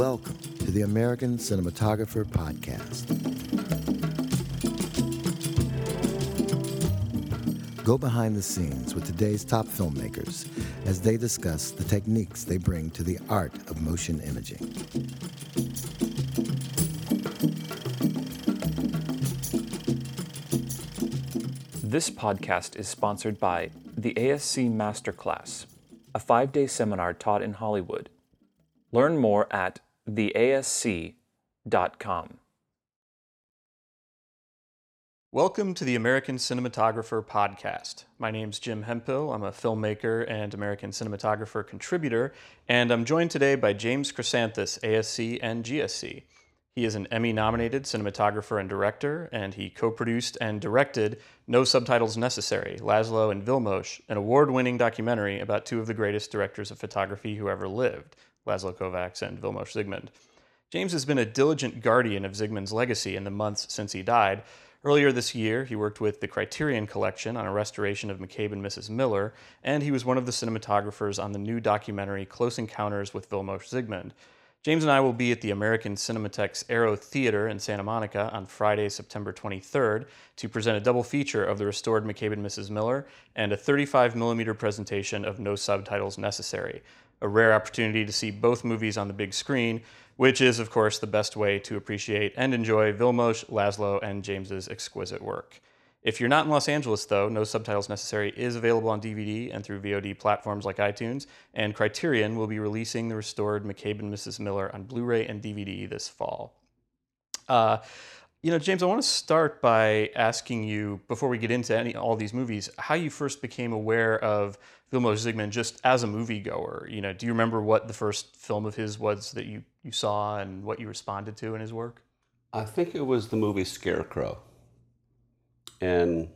Welcome to the American Cinematographer Podcast. Go behind the scenes with today's top filmmakers as they discuss the techniques they bring to the art of motion imaging. This podcast is sponsored by the ASC Masterclass, a five day seminar taught in Hollywood. Learn more at theasc.com. Welcome to the American Cinematographer Podcast. My name's Jim Hemphill. I'm a filmmaker and American Cinematographer contributor, and I'm joined today by James Chressanthis, ASC and GSC. He is an Emmy nominated cinematographer and director, and he co produced and directed No Subtitles Necessary Laszlo and Vilmos, an award winning documentary about two of the greatest directors of photography who ever lived, Laszlo Kovacs and Vilmos Zsigmond. James has been a diligent guardian of Zsigmond's legacy in the months since he died. Earlier this year, he worked with the Criterion Collection on a restoration of McCabe and Mrs. Miller, and he was one of the cinematographers on the new documentary Close Encounters with Vilmos Zsigmond. James and I will be at the American Cinematheque's Aero Theater in Santa Monica on Friday, September 23rd, to present a double feature of the restored McCabe and Mrs. Miller and a 35mm presentation of No Subtitles Necessary. A rare opportunity to see both movies on the big screen, which is, of course, the best way to appreciate and enjoy Vilmos, Laszlo, and James's exquisite work. If you're not in Los Angeles, though, No Subtitles Necessary is available on DVD and through VOD platforms like iTunes, and Criterion will be releasing the restored McCabe and Mrs. Miller on Blu ray and DVD this fall. Uh, you know, James, I want to start by asking you, before we get into any all these movies, how you first became aware of Vilmos Zsigmond just as a moviegoer. You know, do you remember what the first film of his was that you, you saw and what you responded to in his work? I think it was the movie Scarecrow and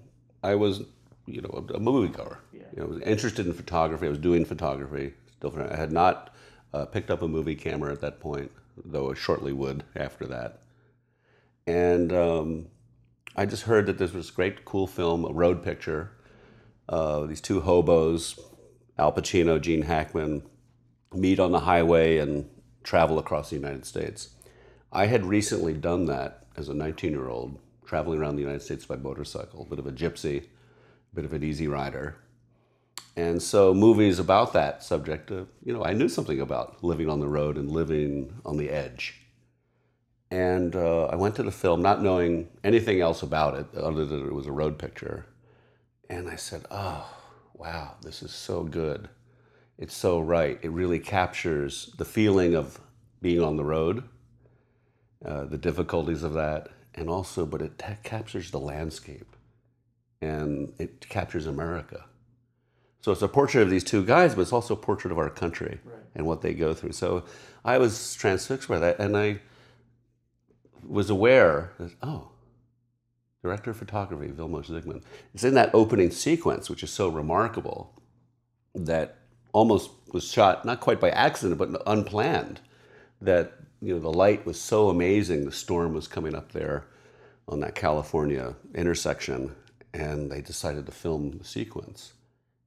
I was, you know, a, a moviegoer. Yeah. You know, I was interested in photography. I was doing photography. Still, I had not uh, picked up a movie camera at that point, though I shortly would after that. And um, I just heard that this was great, cool film, a road picture. Uh, these two hobos, Al Pacino, Gene Hackman, meet on the highway and travel across the United States. I had recently done that as a 19 year old traveling around the United States by motorcycle, a bit of a gypsy, a bit of an easy rider. And so movies about that subject, uh, you know, I knew something about living on the road and living on the edge. And uh, I went to the film not knowing anything else about it other than it was a road picture. And I said, oh, wow, this is so good. It's so right. It really captures the feeling of being on the road, uh, the difficulties of that, and also, but it captures the landscape and it captures America. So it's a portrait of these two guys, but it's also a portrait of our country right. and what they go through. So I was transfixed by that, and I was aware that oh, director of photography, Vilmos Zsigmond. It's in that opening sequence, which is so remarkable, that almost was shot not quite by accident, but unplanned. That you know, the light was so amazing. The storm was coming up there on that California intersection, and they decided to film the sequence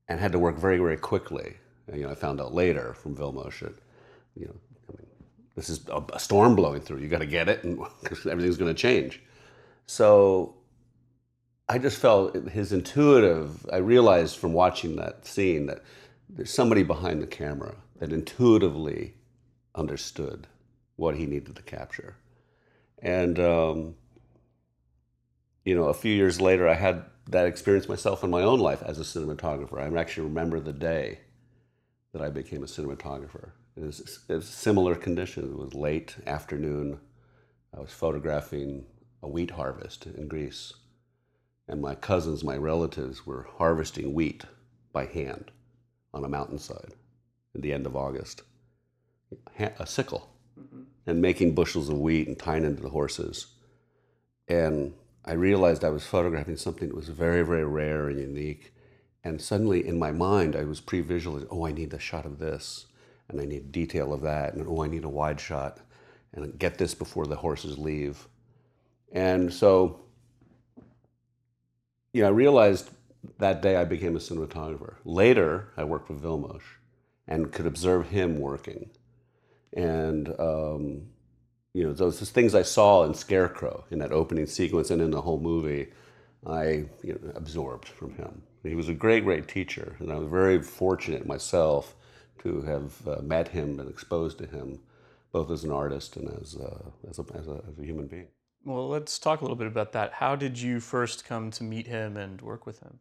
and had to work very, very quickly. And, you know, I found out later from Vilmos that, you know, this is a, a storm blowing through. You got to get it, and everything's going to change. So I just felt his intuitive. I realized from watching that scene that there's somebody behind the camera that intuitively understood what he needed to capture. And, um, you know, a few years later, I had that experience myself in my own life as a cinematographer. I actually remember the day that I became a cinematographer. It was, it was similar conditions. It was late afternoon. I was photographing a wheat harvest in Greece. And my cousins, my relatives, were harvesting wheat by hand on a mountainside at the end of August. A sickle mm-hmm. and making bushels of wheat and tying into the horses. And I realized I was photographing something that was very, very rare and unique. And suddenly in my mind, I was pre visualizing, oh, I need a shot of this, and I need detail of that, and oh, I need a wide shot, and get this before the horses leave. And so, you know, I realized that day I became a cinematographer. Later, I worked with Vilmos and could observe him working and um, you know those things I saw in Scarecrow in that opening sequence and in the whole movie, I you know, absorbed from him. He was a great, great teacher, and I was very fortunate myself to have uh, met him and exposed to him, both as an artist and as uh, as, a, as, a, as a human being. Well, let's talk a little bit about that. How did you first come to meet him and work with him?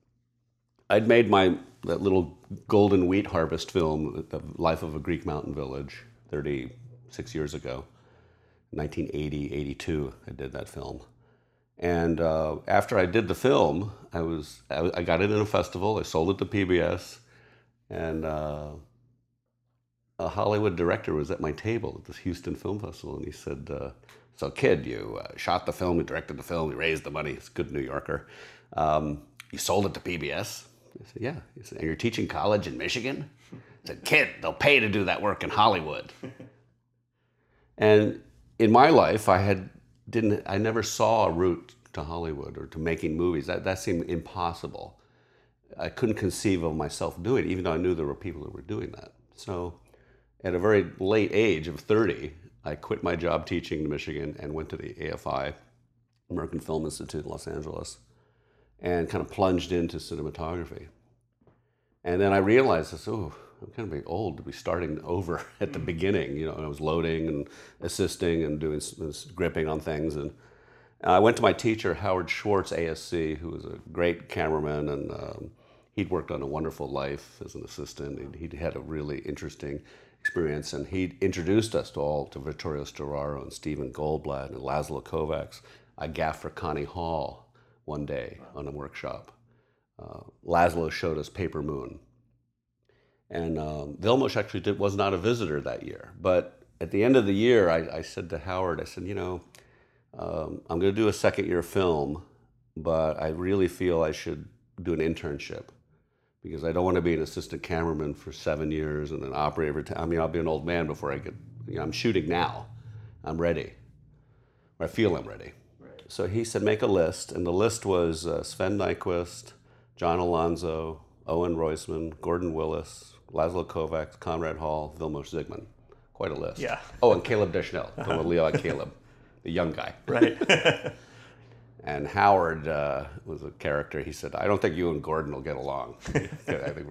I'd made my that little golden wheat harvest film, The Life of a Greek Mountain Village, 36 years ago. 1980, 82, I did that film. And uh, after I did the film, I was I, I, got it in a festival. I sold it to PBS, and uh, a Hollywood director was at my table at this Houston Film Festival, and he said, uh, "So, kid, you uh, shot the film, you directed the film, you raised the money. It's a good New Yorker. Um, you sold it to PBS." I said, "Yeah." He said, "And you're teaching college in Michigan?" I said, "Kid, they'll pay to do that work in Hollywood." and in my life, I had didn't I never saw a route to Hollywood or to making movies. That that seemed impossible. I couldn't conceive of myself doing it, even though I knew there were people who were doing that. So, at a very late age of 30, I quit my job teaching in Michigan and went to the AFI, American Film Institute in Los Angeles, and kind of plunged into cinematography. And then I realized this, oh, I'm kind of old to be starting over at the beginning. You know, I was loading and assisting and doing gripping on things. And I went to my teacher, Howard Schwartz, ASC, who was a great cameraman, and um, he'd worked on A Wonderful Life as an assistant. He'd, he'd, had a really interesting experience, and he introduced us to all to Vittorio Storaro and Stephen Goldblatt and Laszlo Kovacs. I gaffed for Connie Hall one day on a workshop. Uh, Laszlo showed us Paper Moon, and um, Vilmos actually did, was not a visitor that year. But at the end of the year, I, I said to Howard, I said, you know, um, I'm going to do a second year film, but I really feel I should do an internship because I don't want to be an assistant cameraman for seven years and an operator. T- I mean, I'll be an old man before I get, you know, I'm shooting now. I'm ready. I feel I'm ready. Right. So he said, make a list. And the list was uh, Sven Nykvist, John Alonzo, Owen Roizman, Gordon Willis, Laszlo Kovacs, Conrad Hall, Vilmos Zsigmond. Quite a list. Yeah. Oh, and Caleb Deschanel, uh-huh. Leo Caleb, the young guy. Right. and Howard uh, was a character. He said, "I don't think you and Gordon will get along. I think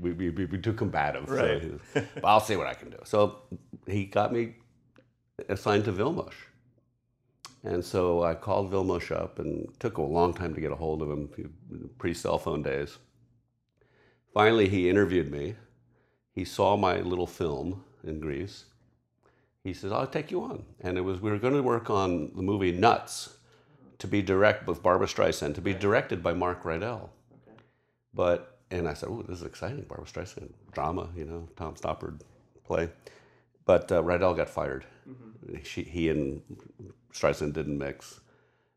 we we we be too combative. Right. So but I'll see what I can do." So he got me assigned to Vilmos. And so I called Vilmos up and took a long time to get a hold of him, pre cell phone days. Finally, he interviewed me he saw my little film in Greece. He says, I'll take you on. And it was, we were going to work on the movie Nuts to be direct with Barbra Streisand, to be directed by Mark Rydell. Okay. But, and I said, oh, this is exciting, Barbra Streisand, drama, you know, Tom Stoppard play. But uh, Rydell got fired. Mm-hmm. She, he and Streisand didn't mix.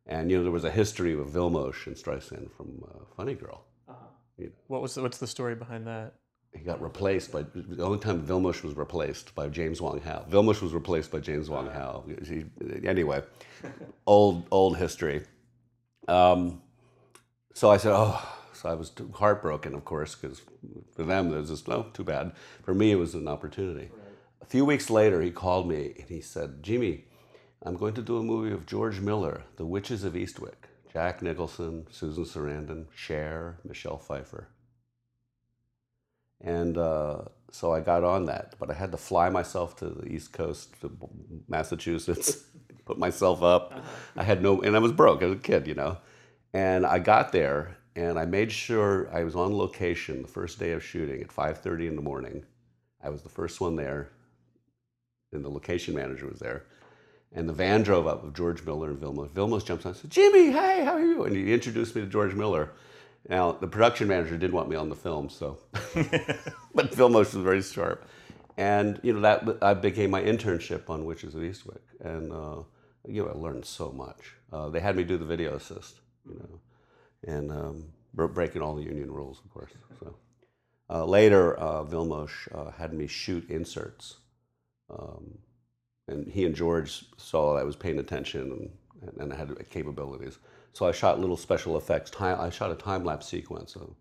And, you know, there was a history with Vilmos and Streisand from uh, Funny Girl. Uh-huh. You know. What was the, what's the story behind that? He got replaced by the only time Vilmos was replaced by James Wong Howe. Vilmos was replaced by James Wong Howe. Anyway, old old history. Um, so I said, oh, so I was heartbroken, of course, because for them there's just no, too bad. For me, it was an opportunity. Right. A few weeks later, he called me and he said, Jimmy, I'm going to do a movie of George Miller, The Witches of Eastwick. Jack Nicholson, Susan Sarandon, Cher, Michelle Pfeiffer. And uh, so I got on that, but I had to fly myself to the East Coast, to Massachusetts, put myself up. I had no, and I was broke as a kid, you know. And I got there, and I made sure I was on location the first day of shooting at 5:30 in the morning. I was the first one there, and the location manager was there. And the van drove up with George Miller and Vilmos. Vilmos jumps on and said, Jimmy, hey, how are you? And he introduced me to George Miller. Now, the production manager didn't want me on the film, so, but Vilmos was very sharp. And, you know, that I became my internship on Witches of Eastwick. And, uh, you know, I learned so much. Uh, they had me do the video assist, you know, and um, breaking all the union rules, of course. So uh, later, uh, Vilmos uh, had me shoot inserts. Um, and he and George saw that I was paying attention and, and I had capabilities. So I shot little special effects. Time, I shot a time lapse sequence of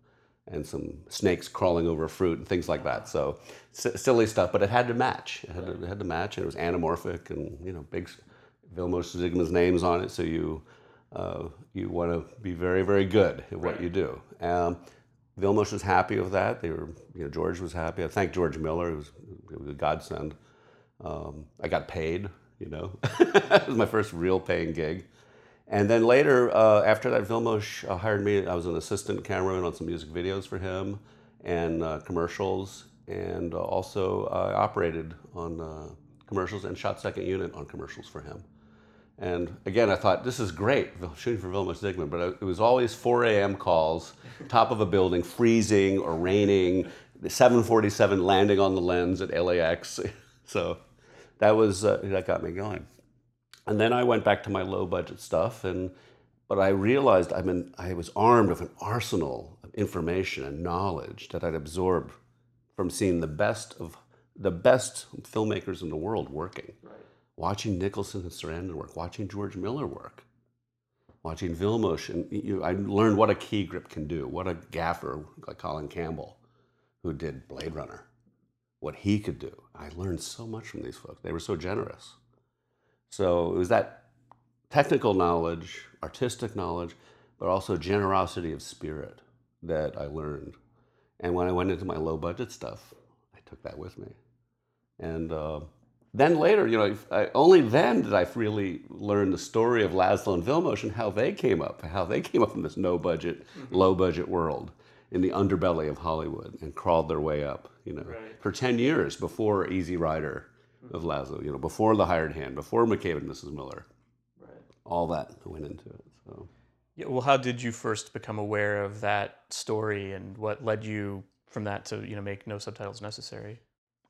and some snakes crawling over fruit and things like that. So s- silly stuff, but it had to match. It had to, it had to match, and it was anamorphic and you know big Vilmos Zsigmond's names on it. So you uh, you want to be very very good at what you do. Um, Vilmos was happy with that. They were you know George was happy. I thank George Miller. It was, was a godsend. Um, I got paid. You know, it was my first real paying gig. And then later, uh, after that, Vilmos uh, hired me. I was an assistant cameraman on some music videos for him and uh, commercials, and uh, also I operated on uh, commercials and shot second unit on commercials for him. And again, I thought this is great, shooting for Vilmos Zsigmond, but it was always 4 a.m. calls, top of a building, freezing or raining, the 747 landing on the lens at LAX. So that was uh, that got me going. And then I went back to my low budget stuff, and but I realized I mean I was armed with an arsenal of information and knowledge that I'd absorbed from seeing the best of the best filmmakers in the world working, right. watching Nicholson and Sarandon work, watching George Miller work, watching Vilmos, and you, I learned what a key grip can do, what a gaffer like Colin Campbell, who did Blade Runner, what he could do. I learned so much from these folks. They were so generous. So it was that technical knowledge, artistic knowledge, but also generosity of spirit that I learned. And when I went into my low budget stuff, I took that with me. And uh, then later, you know, I, only then did I really learn the story of Laszlo and Vilmos and how they came up, how they came up in this no budget, low budget world in the underbelly of Hollywood and crawled their way up, you know, for 10 years before Easy Rider of Laszlo, you know, before The Hired Hand, before McCabe and Mrs. Miller. All that went into it. So. Yeah, well, how did you first become aware of that story, and what led you from that to you know make no subtitles necessary?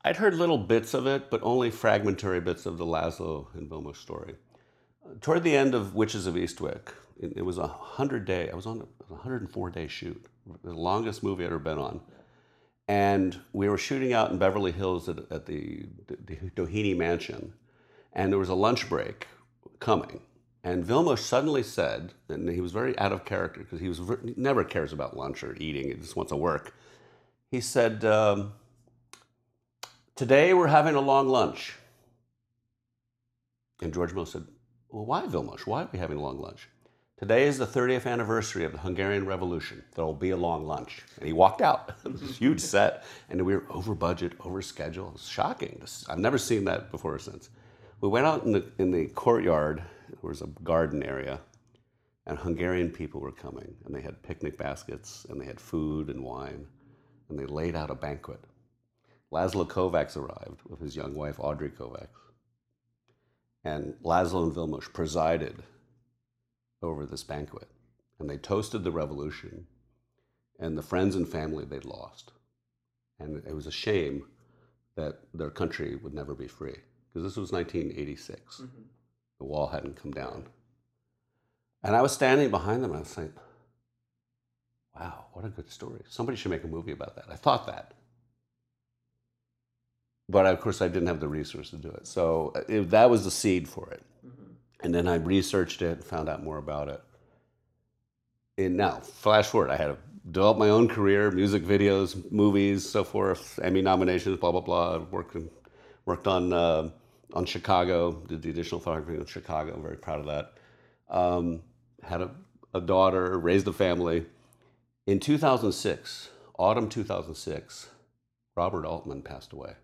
I'd heard little bits of it, but only fragmentary bits of the Laszlo and Vilmos story. Uh, toward the end of Witches of Eastwick, it, it was a hundred day. I was on a 104 day shoot, the longest movie I'd ever been on, and we were shooting out in Beverly Hills at, at the, the Doheny Mansion, and there was a lunch break coming. And Vilmos suddenly said, and he was very out of character because he was he never cares about lunch or eating; he just wants to work. He said. Um, Today we're having a long lunch. And George Miller said, Well, why, Vilmos? Why are we having a long lunch? Today is the 30th anniversary of the Hungarian Revolution. There will be a long lunch. And he walked out. huge set. And we were over budget, over schedule. It was shocking. I've never seen that before or since. We went out in the, in the courtyard. There was a garden area. And Hungarian people were coming. And they had picnic baskets. And they had food and wine. And they laid out a banquet. Laszlo Kovacs arrived with his young wife, Audrey Kovacs. And Laszlo and Vilmos presided over this banquet. And they toasted the revolution and the friends and family they'd lost. And it was a shame that their country would never be free. Because this was 1986. The wall hadn't come down. And I was standing behind them and I was saying, wow, what a good story. Somebody should make a movie about that. I thought that but of course I didn't have the resources to do it. So uh, it, that was the seed for it. And then I researched it, and found out more about it. And now, flash forward, I had to develop my own career, music videos, movies, so forth, Emmy nominations, blah blah blah. Worked worked on uh, on Chicago, did the additional photography in Chicago. I'm very proud of that. Um, had a, a daughter, raised a family. In 2006, autumn 2006, Robert Altman passed away.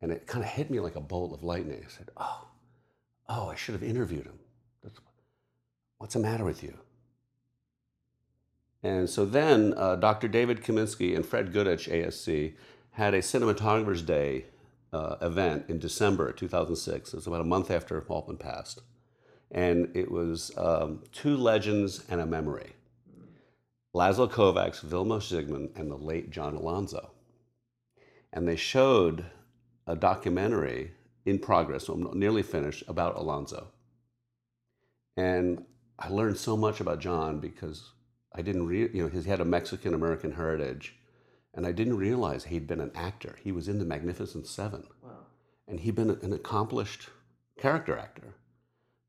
And it kind of hit me like a bolt of lightning. I said, Oh, oh, I should have interviewed him. That's, what's the matter with you? And so then uh, Dr. David Kaminsky and Fred Goodich, ASC, had a Cinematographer's Day uh, event in December 2006. It was about a month after Altman passed. And it was um, two legends and a memory. Laszlo Kovacs, Vilmos Zsigmond, and the late John Alonzo. And they showed a documentary in progress, so I'm nearly finished, about Alonzo. And I learned so much about John because I didn't, re- you know, he had a Mexican American heritage, and I didn't realize he'd been an actor. He was in The Magnificent Seven, and he'd been an accomplished character actor.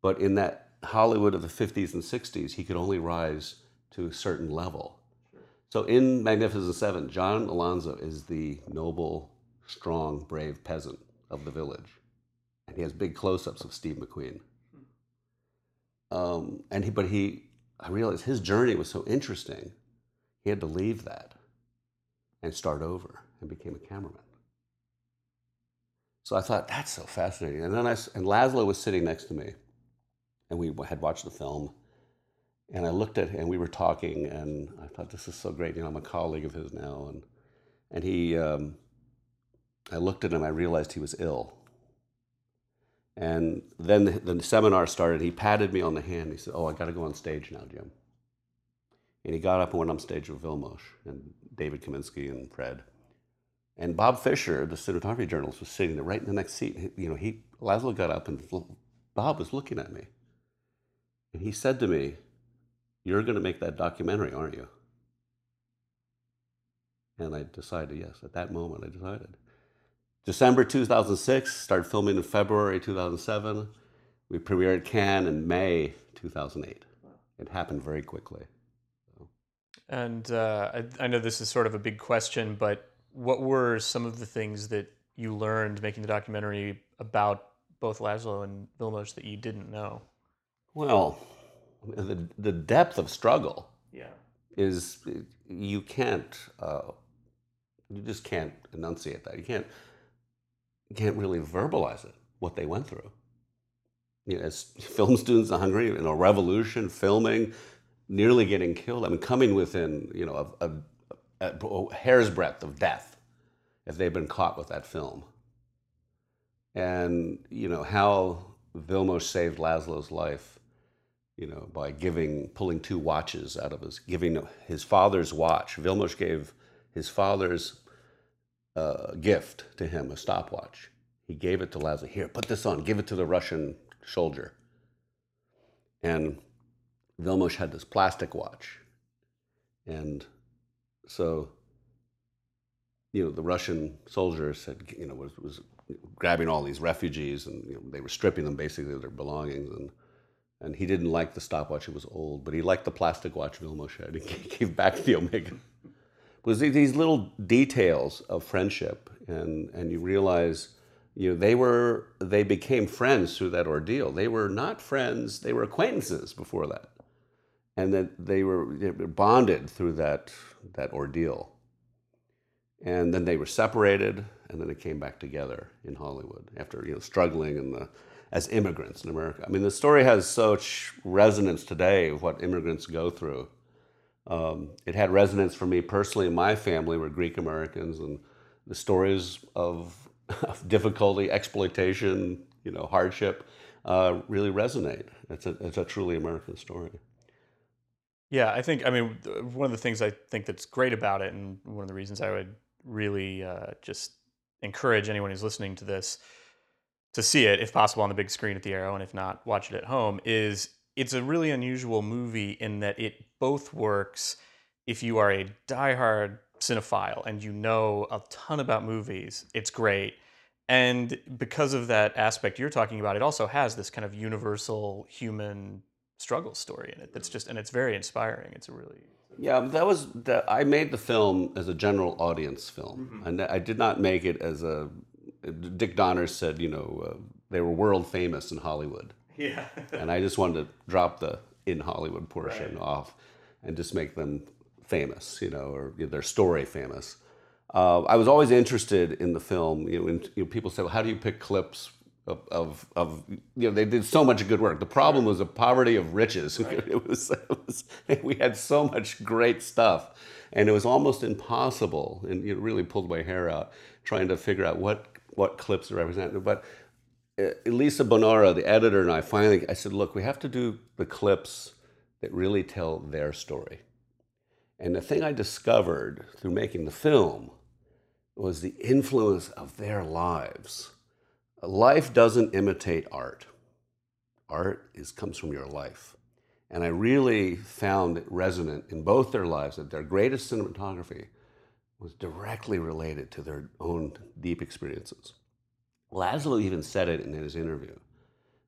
But in that Hollywood of the 50s and 60s, he could only rise to a certain level. So in Magnificent Seven, John Alonzo is the noble, strong, brave peasant of the village. And he has big close ups of Steve McQueen. Um, and he, but he, I realized his journey was so interesting, he had to leave that and start over and became a cameraman. So I thought, that's so fascinating. And then I, and Laszlo was sitting next to me, and we had watched the film. And I looked at him, and we were talking, and I thought, this is so great. You know, I'm a colleague of his now. And, and he, um, I looked at him, I realized he was ill. And then the, the, seminar started. He patted me on the hand. He said, Oh, I got to go on stage now, Jim. And he got up and went on stage with Vilmos and David Kaminsky and Fred. And Bob Fisher, the cinematography journalist, was sitting there right in the next seat. You know, he Laszlo got up and Bob was looking at me. And he said to me, You're going to make that documentary, aren't you? And I decided, yes. At that moment, I decided. December 2006, started filming in February 2007. We premiered Cannes in May 2008. It happened very quickly. And uh, I, I know this is sort of a big question, but what were some of the things that you learned making the documentary about both Laszlo and Vilmos that you didn't know? Well, the, the depth of struggle yeah. is you can't uh, you just can't enunciate that. You can't you can't really verbalize it what they went through. You know, as film students in Hungary, in a revolution, filming, nearly getting killed. I mean, coming within you know a, a, a hair's breadth of death if they'd been caught with that film. And you know how Vilmos saved Laszlo's life, you know, by giving, pulling two watches out of his, giving his father's watch. Vilmos gave his father's uh, gift to him, a stopwatch. He gave it to Laszlo. Here, put this on. Give it to the Russian soldier. And Vilmos had this plastic watch. And so, you know, the Russian soldier said, you know, was, was grabbing all these refugees and you know, they were stripping them basically of their belongings. And, and he didn't like the stopwatch, it was old, but he liked the plastic watch Vilmos had. He gave back the Omega. Was these little details of friendship, and, and you realize you know, they were they became friends through that ordeal. They were not friends; they were acquaintances before that, and that they were, they were bonded through that that ordeal. And then they were separated, and then they came back together in Hollywood after you know struggling in the as immigrants in America. I mean, the story has such resonance today of what immigrants go through. Um, it had resonance for me personally. and My family were Greek Americans, and the stories of of difficulty, exploitation, you know, hardship, uh, really resonate. It's a, it's a truly American story. Yeah, I think, I mean, one of the things I think that's great about it, and one of the reasons I would really uh, just encourage anyone who's listening to this to see it, if possible, on the big screen at the Aero, and if not, watch it at home, is it's a really unusual movie in that it both works if you are a diehard cinephile and you know a ton about movies, it's great. And because of that aspect you're talking about, it also has this kind of universal human struggle story in it. That's just, and it's very inspiring. It's a really. Yeah, that was, the, I made the film as a general audience film. Mm-hmm. And I did not make it as a, Dick Donner said, you know, uh, they were world famous in Hollywood. Yeah. and I just wanted to drop the in Hollywood portion right. off and just make them famous, you know, or their story famous. Uh, I was always interested in the film. You know, you know, people say, "Well, how do you pick clips of, of, of, you know?" They did so much good work. The problem was a poverty of riches. Right. It, was, it was, we had so much great stuff, and it was almost impossible. And it really pulled my hair out trying to figure out what what clips are represented. But uh, Elisa Bonora, the editor, and I finally, I said, "Look, we have to do the clips that really tell their story." And the thing I discovered through making the film was the influence of their lives. Life doesn't imitate art. Art is, comes from your life. And I really found it resonant in both their lives that their greatest cinematography was directly related to their own deep experiences. Laszlo even said it in his interview.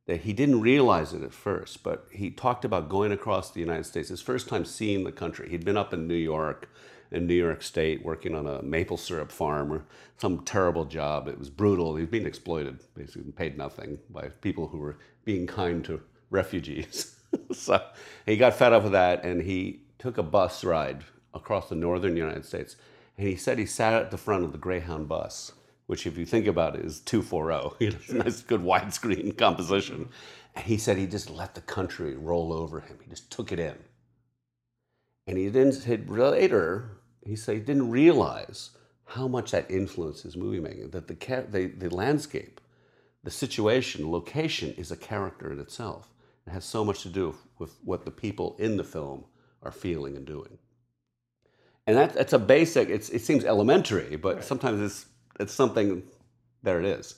That he didn't realize it at first, but he talked about going across the United States, his first time seeing the country. He'd been up in New York, in New York State, working on a maple syrup farm or some terrible job. It was brutal. He was being exploited, basically, paid nothing by people who were being kind to refugees. so he got fed up with that and he took a bus ride across the northern United States. And he said he sat at the front of the Greyhound bus which, if you think about it, is 240. You know, it's a nice, good widescreen composition. And he said he just let the country roll over him. He just took it in. And he then said later, he said he didn't realize how much that influences movie making, that the, the, the landscape, the situation, location is a character in itself. It has so much to do with what the people in the film are feeling and doing. And that, that's a basic, it seems elementary, but right. sometimes it's it's something, there it is.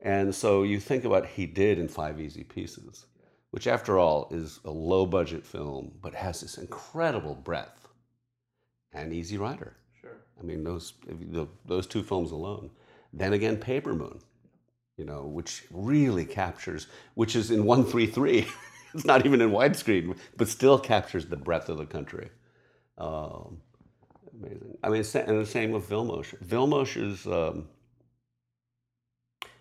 And so you think about he did in Five Easy Pieces, which after all is a low budget film, but has this incredible breadth. And Easy Rider. Sure. I mean, those, those two films alone. Then again, Paper Moon, you know, which really captures, which is in 133. it's not even in widescreen, but still captures the breadth of the country. Um, amazing. I mean, and the same with Vilmos. Vilmos is, um,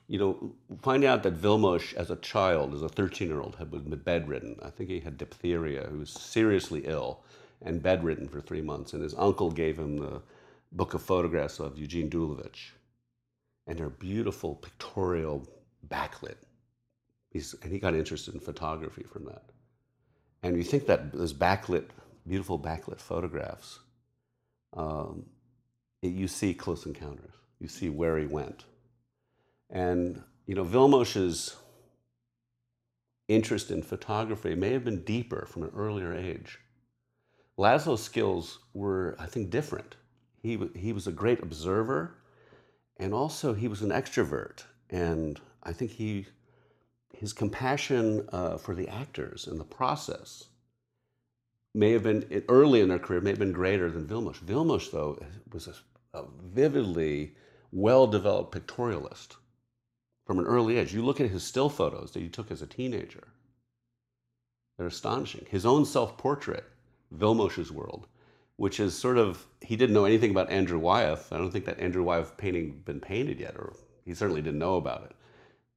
you know, finding out that Vilmos as a child, as a 13 year old, had been bedridden. I think he had diphtheria. He was seriously ill and bedridden for three months. And his uncle gave him the book of photographs of Eugene Dulovits. And they're beautiful, pictorial, backlit. He's, and he got interested in photography from that. And you think that those backlit, beautiful backlit photographs um, it, you see close encounters. You see where he went. And, you know, Vilmos's interest in photography may have been deeper from an earlier age. Laszlo's skills were, I think, different. He, he was a great observer, and also he was an extrovert. And I think he, his compassion uh, for the actors and the process may have been early in their career, may have been greater than Vilmos. Vilmos, though, was a, a vividly well developed pictorialist from an early age. You look at his still photos that he took as a teenager, they're astonishing. His own self portrait, Vilmos's World, which is sort of, he didn't know anything about Andrew Wyeth. I don't think that Andrew Wyeth painting been painted yet, or he certainly didn't know about it.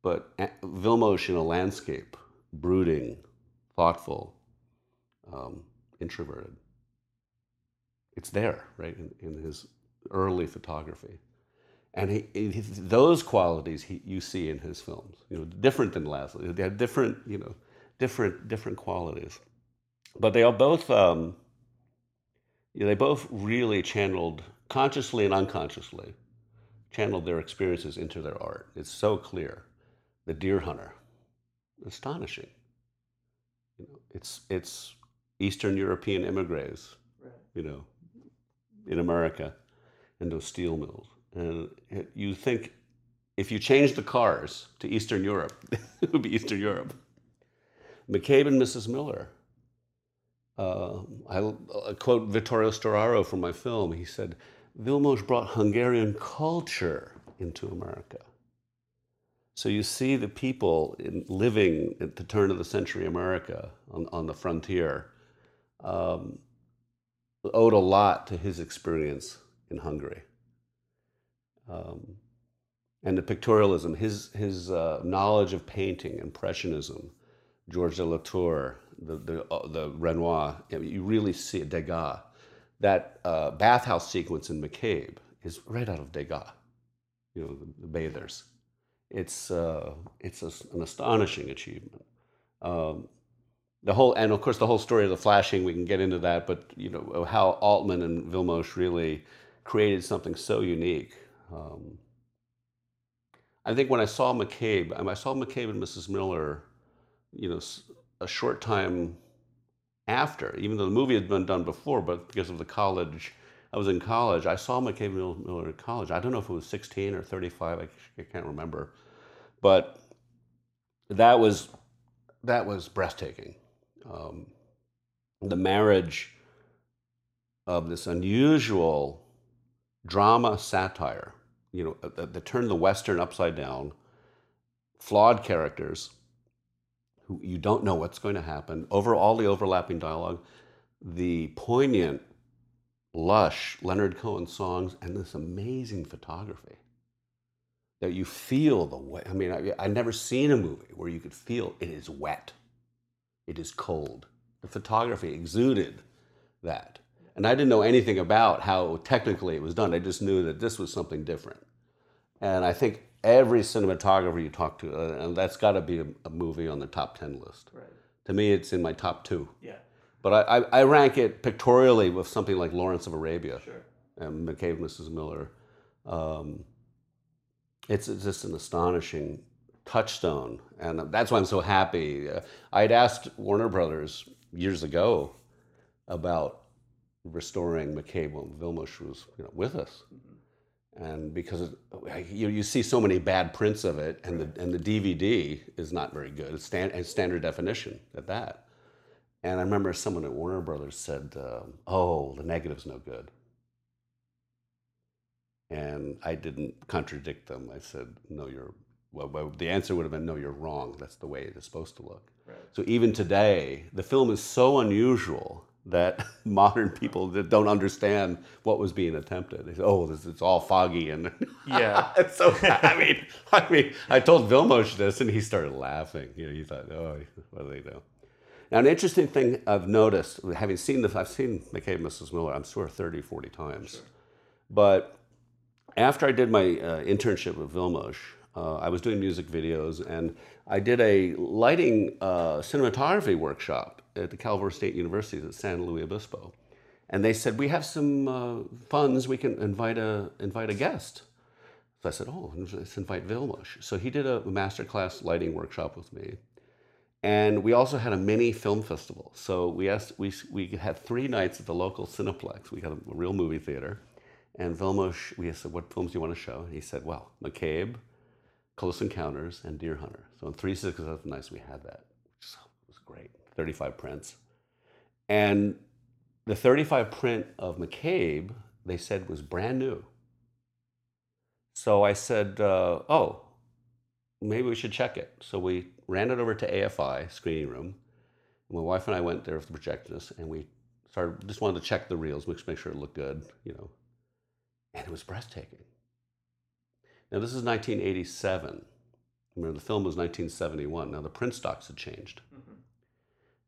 But Vilmos in a landscape, brooding, thoughtful, um, introverted. It's there, right, in, in his early photography. And he, he, those qualities he, you see in his films, you know, different than Laszlo. They have different, you know, different different qualities, but they are both, um, you know, they both really channeled consciously and unconsciously, channeled their experiences into their art. It's so clear. The Deer Hunter, astonishing. You know, it's it's Eastern European immigrants, right. you know, in America, and those steel mills. And you think if you change the cars to Eastern Europe, it would be Eastern Europe. McCabe and Mrs. Miller. Uh, I, I, quote Vittorio Storaro from my film. He said, Vilmos brought Hungarian culture into America. So you see the people in, living at the turn of the century America on, on the frontier um, owed a lot to his experience in Hungary. Um, and the pictorialism, his, his uh, knowledge of painting, Impressionism, Georges de La Tour, the, the, uh, the Renoir, you really see it, Degas. That uh, bathhouse sequence in McCabe is right out of Degas, you know, the, the bathers. It's, uh, it's a, an astonishing achievement. Um, the whole and of course the whole story of the flashing we can get into that but you know how altman and vilmos really created something so unique um, i think when i saw mccabe i saw mccabe and mrs miller you know a short time after even though the movie had been done before but because of the college i was in college i saw mccabe and miller at college. I don't know if it was 16 or 35 i, I can't remember but that was that was breathtaking um, the marriage of this unusual drama satire, you know, that, that turned the Western upside down, flawed characters, who you don't know what's going to happen. Over all the overlapping dialogue, the poignant, lush Leonard Cohen songs, and this amazing photography that you feel the way. I mean, I, I've never seen a movie where you could feel it is wet, it is cold. The photography exuded that. And I didn't know anything about how technically it was done. I just knew that this was something different. And I think every cinematographer you talk to, uh, and that's got to be a, a, movie on the top 10 list. Right. To me, it's in my top two. Yeah. But I, I, I rank it pictorially with something like Lawrence of Arabia Sure. and McCabe, Mrs. Miller. Um, it's, it's just an astonishing touchstone, and that's why I'm so happy. Uh, I'd asked Warner Brothers years ago about restoring McCabe when Vilmos was you know, with us, and because you, you see so many bad prints of it, and the and the DVD is not very good. It's, stand, standard definition at that. And I remember someone at Warner Brothers said, um, "Oh, the negative's no good." And I didn't contradict them. I said, "No, you're." Well, well, the answer would have been, "No, you're wrong. That's the way it is supposed to look." Right. So even today, the film is so unusual that modern people that don't understand what was being attempted. They say, "Oh, this it's all foggy," and Yeah. it's so. I mean, I mean, I told Vilmos this, and he started laughing. You know, he thought, "Oh, what do they know?" Now, an interesting thing I've noticed, having seen the, I've seen McCabe, and Mrs. Miller, I'm sure 30, 40 times, but after I did my uh, internship with Vilmos, uh, I was doing music videos, and I did a lighting uh, cinematography workshop at the Cal State University at San Luis Obispo. And they said, we have some uh, funds, we can invite a, invite a guest. So I said, oh, let's invite Vilmos. So he did a masterclass lighting workshop with me. And we also had a mini film festival. So we asked, we, we had three nights at the local Cineplex. We had a real movie theater. And Vilmos, we said, what films do you want to show? And he said, well, McCabe, Close Encounters, and Deer Hunter. So in three successive nights, we had that, which was great. 35 prints. And the 35 print of McCabe, they said was brand new. So I said, uh, oh, maybe we should check it. So we ran it over to AFI screening room. My wife and I went there with the projectionist, and we started just wanted to check the reels, make sure it looked good, you know. And it was breathtaking. Now this is 1987. Remember, the film was 1971. Now the print stocks had changed, mm-hmm.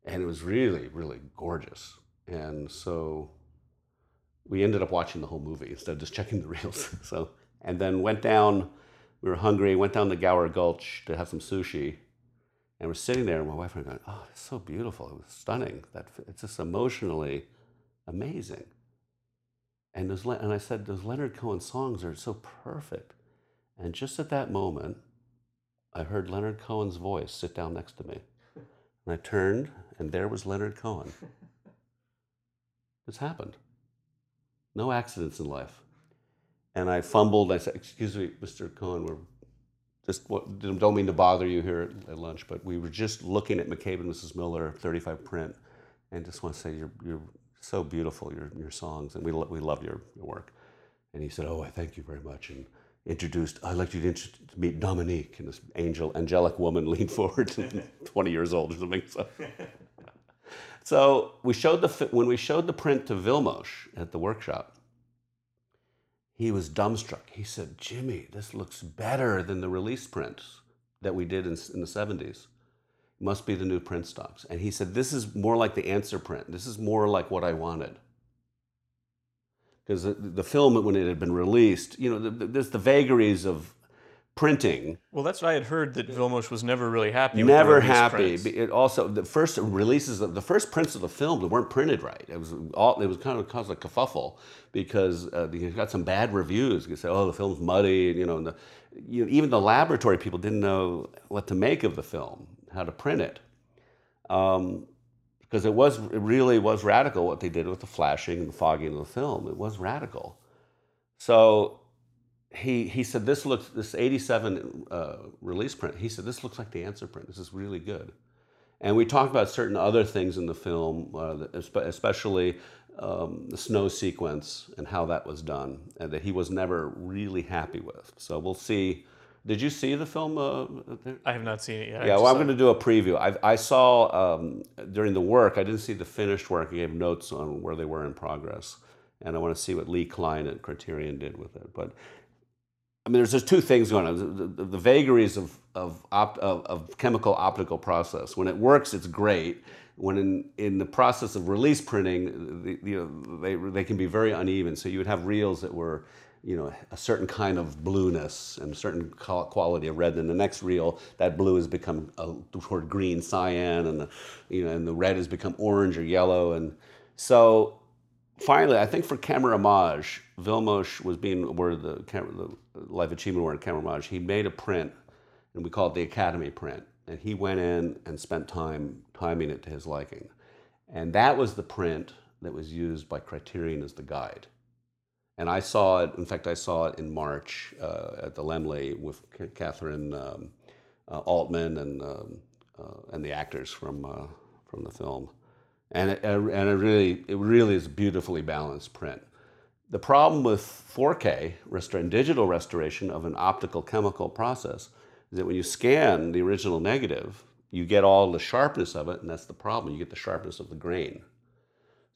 and it was really, really gorgeous. And so we ended up watching the whole movie instead of just checking the reels. so and then went down. We were hungry. Went down to Gower Gulch to have some sushi, and we're sitting there. And my wife and I going, "Oh, it's so beautiful. It was stunning. That it's just emotionally amazing." And those, and I said, "Those Leonard Cohen songs are so perfect." And just at that moment, I heard Leonard Cohen's voice sit down next to me. And I turned, and there was Leonard Cohen. This happened. No accidents in life. And I fumbled. I said, Excuse me, Mr. Cohen, we're just what- don't mean to bother you here at, at lunch, but we were just looking at McCabe and Mrs. Miller, 35 print, and just want to say you're, you're so beautiful, your, your songs, and we, lo- we love your, your work. And he said, Oh, I thank you very much. And introduced, I'd like you to, to meet Dominique. And this angel, angelic woman leaned forward, 20 years old or something. So, so we showed the, when we showed the print to Vilmos at the workshop, he was dumbstruck. He said, Jimmy, this looks better than the release prints that we did in, in the 70s. Must be the new print stocks. And he said, This is more like the answer print. This is more like what I wanted because the, the film when it had been released, you know, the, the, there's the vagaries of printing. Well, that's what I had heard that Vilmos was never really happy. with Never happy. prints. It also the first releases of the first prints of the film they weren't printed right. It was all it was kind of caused a kerfuffle because uh, you got some bad reviews. You say, oh, the film's muddy, you know, and the, you know, even the laboratory people didn't know what to make of the film, how to print it. Um, because it was it really was radical what they did with the flashing and the fogging of the film. It was radical. So he he said this looks this 87 uh, release print. He said this looks like the answer print. This is really good. And we talked about certain other things in the film, uh, especially um, the snow sequence and how that was done, and that he was never really happy with. So we'll see Did you see the film? Uh. I have not seen it yet. Yeah, well, I'm going to do a preview. I, I saw um, during the work, I didn't see the finished work. I gave notes on where they were in progress. And I want to see what Lee Kline at Criterion did with it. But I mean, there's just two things going on the, the, the vagaries of, of, opt, of, of chemical optical process. When it works, it's great. When in, in the process of release printing, the, the, they, they can be very uneven. So you would have reels that were you know, a certain kind of blueness and a certain quality of red. Then the next reel, that blue has become uh, toward green cyan, and the, you know, and the red has become orange or yellow. And so, finally, I think for Camerimage, Vilmos was being awarded the, the Life Achievement Award Camerimage. He made a print, and we call it the Academy print. And he went in and spent time timing it to his liking. And that was the print that was used by Criterion as the guide. And I saw it, in fact, I saw it in March uh, at the Laemmle with Ca- Kathryn um, uh, Altman and, um, uh, and the actors from, uh, from the film. And it, and it really, it really is beautifully balanced print. The problem with 4K restor- and digital restoration of an optical chemical process is that when you scan the original negative, you get all the sharpness of it, and that's the problem. You get the sharpness of the grain.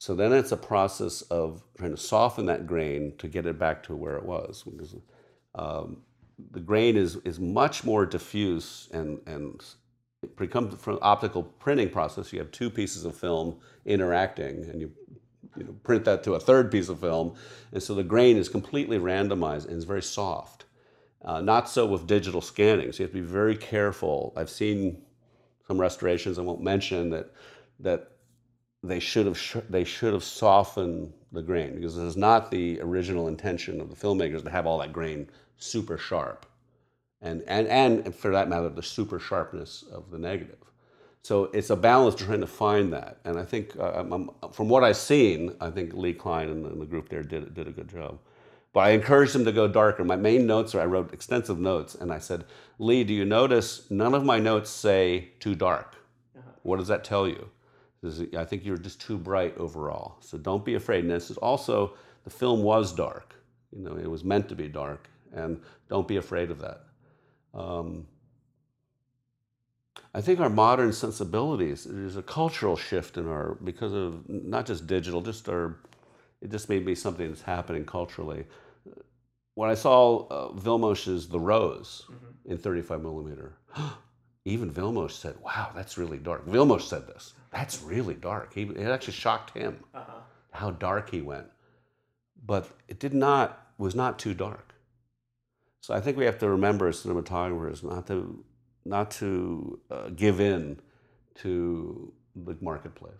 So then it's a process of trying to soften that grain to get it back to where it was. Because um, the grain is, is much more diffuse and, and it becomes from optical printing process. You have two pieces of film interacting and you, you know, print that to a third piece of film. And so the grain is completely randomized and it's very soft. Uh, not so with digital scanning. So you have to be very careful. I've seen some restorations, I won't mention that, that they should have sh- they should have softened the grain because it is not the original intention of the filmmakers to have all that grain super sharp, and and and for that matter, the super sharpness of the negative. So it's a balance trying to find that, and I think uh, I'm- I'm- from what I've seen, I think Lee Kline and the, and the group there did did a good job. But I encouraged them to go darker. My main notes are I wrote extensive notes, and I said, Lee, do you notice none of my notes say too dark? Uh-huh. What does that tell you? Is- I think you're just too bright overall. So don't be afraid. And this is also, the film was dark. You know, it was meant to be dark. And don't be afraid of that. Um, I think our modern sensibilities, there's a cultural shift in our, because of not just digital, just our, it just may be something that's happening culturally. When I saw uh, Vilmos's The Rose in 35 millimeter, even Vilmos said, "Wow, that's really dark." Vilmos said this. That's really dark. He, it actually shocked him how dark he went, but it did not was not too dark. So I think we have to remember as cinematographers not to not to uh, give in to the marketplace.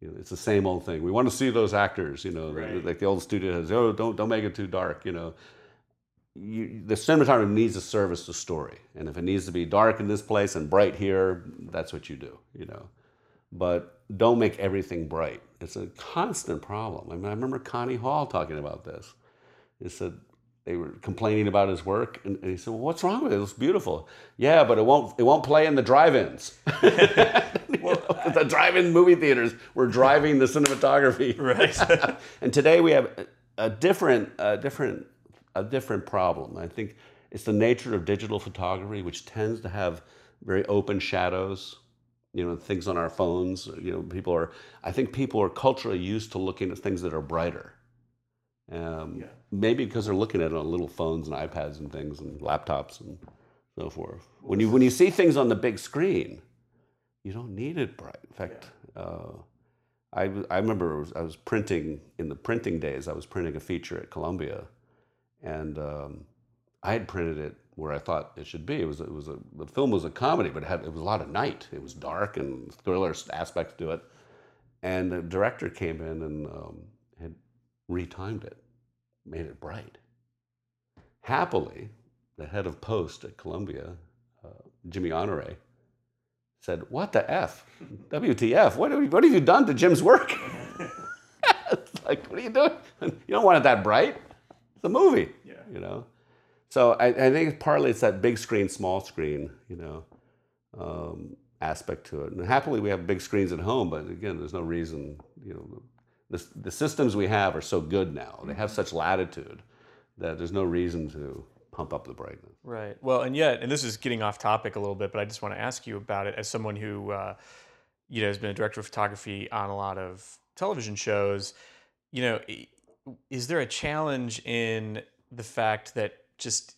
You know, it's the same old thing. We want to see those actors, you know, Right. like the old studio has. Oh, don't don't make it too dark, you know you, the cinematographer needs to service the story, and if it needs to be dark in this place and bright here, that's what you do, you know. But don't make everything bright. It's a constant problem. I mean, I remember Connie Hall talking about this. He said they were complaining about his work, and, and he said, "Well, what's wrong with it? It looks beautiful." Yeah, but it won't. It won't play in the drive-ins. Know, the drive-in movie theaters were driving the cinematography. Right. and today we have a different, a different, a different problem. I think it's the nature of digital photography, which tends to have very open shadows. You know, things on our phones. You know, people are. I think people are culturally used to looking at things that are brighter. Um, Yeah. Maybe because they're looking at it on little phones and iPads and things and laptops and so forth. When you when you see things on the big screen, you don't need it bright. In fact, uh, I, I remember I was, I was printing in the printing days. I was printing a feature at Columbia, and um, I had printed it where I thought it should be. It was it was a the film was a comedy, but it had it was a lot of night. It was dark and thriller aspects to it. And the director came in and um, had retimed it, made it bright. Happily, the head of post at Columbia, uh, Jimmy Honore, said, "What the f? WTF? What have you, what have you done to Jim's work?" it's like, what are you doing? You don't want it that bright. It's a movie. Yeah. You know. So I, I think partly it's that big screen, small screen, you know, um, aspect to it. And happily we have big screens at home, but again, there's no reason, you know, the, the systems we have are so good now. They have such latitude that there's no reason to pump up the brightness. Right. Well, and yet, and this is getting off topic a little bit, but I just want to ask you about it as someone who, uh, you know, has been a director of photography on a lot of television shows. You know, is there a challenge in the fact that just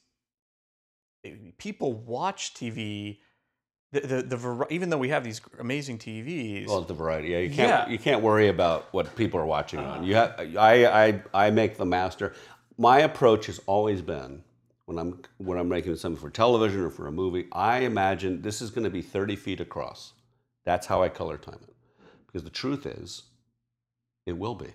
people watch TV? The the, the even though we have these amazing TVs, Well, the variety. Yeah, you can't Yeah. you can't worry about what people are watching on. You uh. have, I, I I make the master. My approach has always been when I'm when I'm making something for television or for a movie. I imagine this is going to be 30 feet across. That's how I color time it. Because the truth is, it will be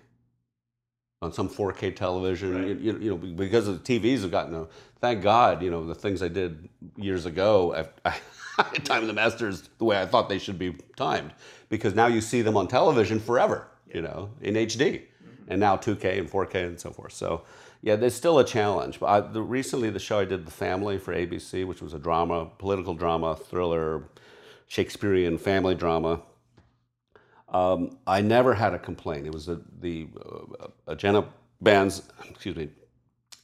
on some 4K television. Right. You, you, know, because the TVs have gotten. A, thank God, you know, the things I did years ago. I, I timed the masters the way I thought they should be timed, because now you see them on television forever. You know, in HD, mm-hmm. and now 2K and 4K and so forth. So. Yeah, there's still a challenge. But I, the, recently, the show I did, The Family, for ABC, which was a drama, political drama, thriller, Shakespearean family drama. Um, I never had a complaint. It was the, the uh, Jenna Bans, excuse me,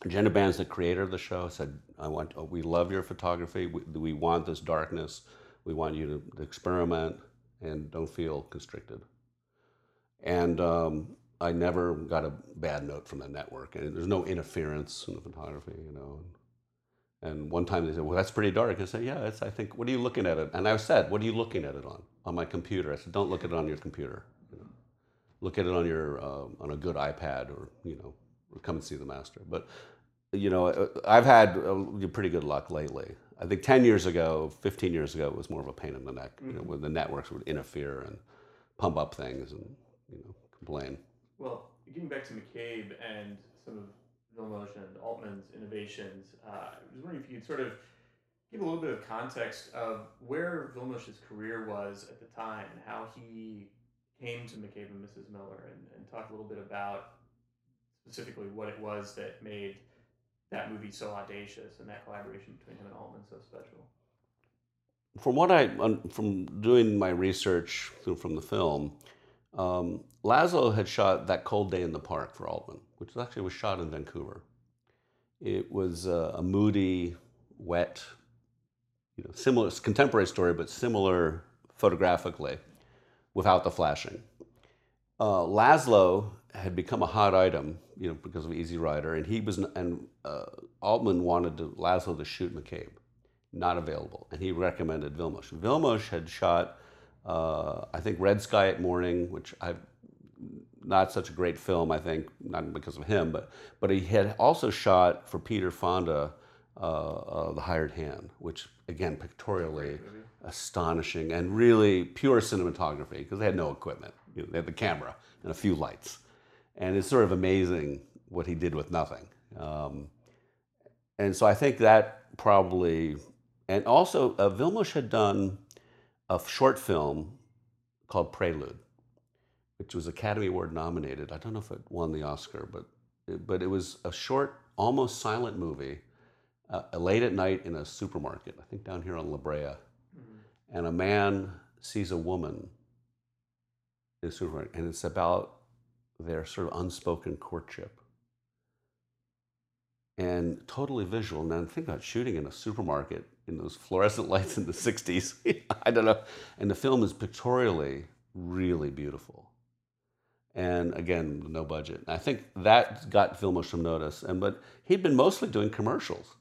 Jenna Bans, the creator of the show, said, "I want. We love your photography. We, we want this darkness. We want you to, to experiment and don't feel constricted." And um, I never got a bad note from the network. And there's no interference in the photography, you know. And one time they said, "Well, that's pretty dark." I said, "Yeah, it's. I think. What are you looking at it?" And I said, "What are you looking at it on?" On my computer. I said, "Don't look at it on your computer. You know, look at it on your uh, on a good iPad, or you know, or come and see the master." But you know, uh, I've had uh, pretty good luck lately. I think ten years ago, fifteen years ago, it was more of a pain in the neck. You know, when the networks would interfere and pump up things and you know complain. Well, getting back to McCabe and some of And Altman's innovations, uh, I was wondering if you could sort of give a little bit of context of where Vilmos's career was at the time and how he came to McCabe and Mrs. Miller, and, and talk a little bit about specifically what it was that made that movie so audacious and that collaboration between him and Altman so special. from what I from doing my research through- from the film, um, Laszlo had shot that cold day in the park for Altman, which actually was shot in Vancouver. It was uh, a moody, wet, you know, similar contemporary story, but similar photographically, without the flashing. Uh, Laszlo had become a hot item, you know, because of Easy Rider, and he was and uh, Altman wanted to, Laszlo to shoot McCabe not available. And he recommended Vilmos. Vilmos had shot, uh, I think, Red Sky at Morning, which I've not such a great film, I think, not because of him, but but he had also shot for Peter Fonda, uh, uh, The Hired Hand, which again pictorially astonishing and really pure cinematography because they had no equipment. You know, they had the camera and a few lights, and it's sort of amazing what he did with nothing. Um, and so I think that probably, and also uh, Vilmos had done a short film called Prelude, which was Academy Award nominated. I don't know if it won the Oscar, but but it was a short, almost silent movie, uh, late at night in a supermarket. I think down here on La Brea, and a man sees a woman in a supermarket, and it's about their sort of unspoken courtship and totally visual. And then think about shooting in a supermarket in those fluorescent lights in the 60s. I don't know. And the film is pictorially really beautiful. And again, no budget. I think that got Vilmos some notice. And but he'd been mostly doing commercials.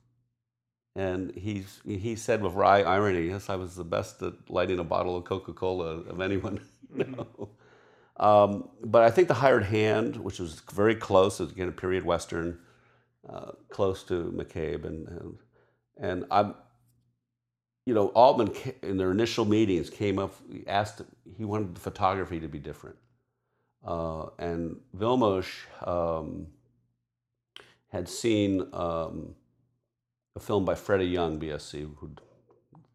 And he's, he said with wry irony, yes, I was the best at lighting a bottle of Coca-Cola of anyone. know. Um, but I think The Hired Hand, which was very close, it was again a period western, uh, close to McCabe, and and, and I'm, you know, Altman in their initial meetings came up, asked, he wanted the photography to be different, uh, and Vilmos um, had seen um, a film by Freddie Young, BSC, who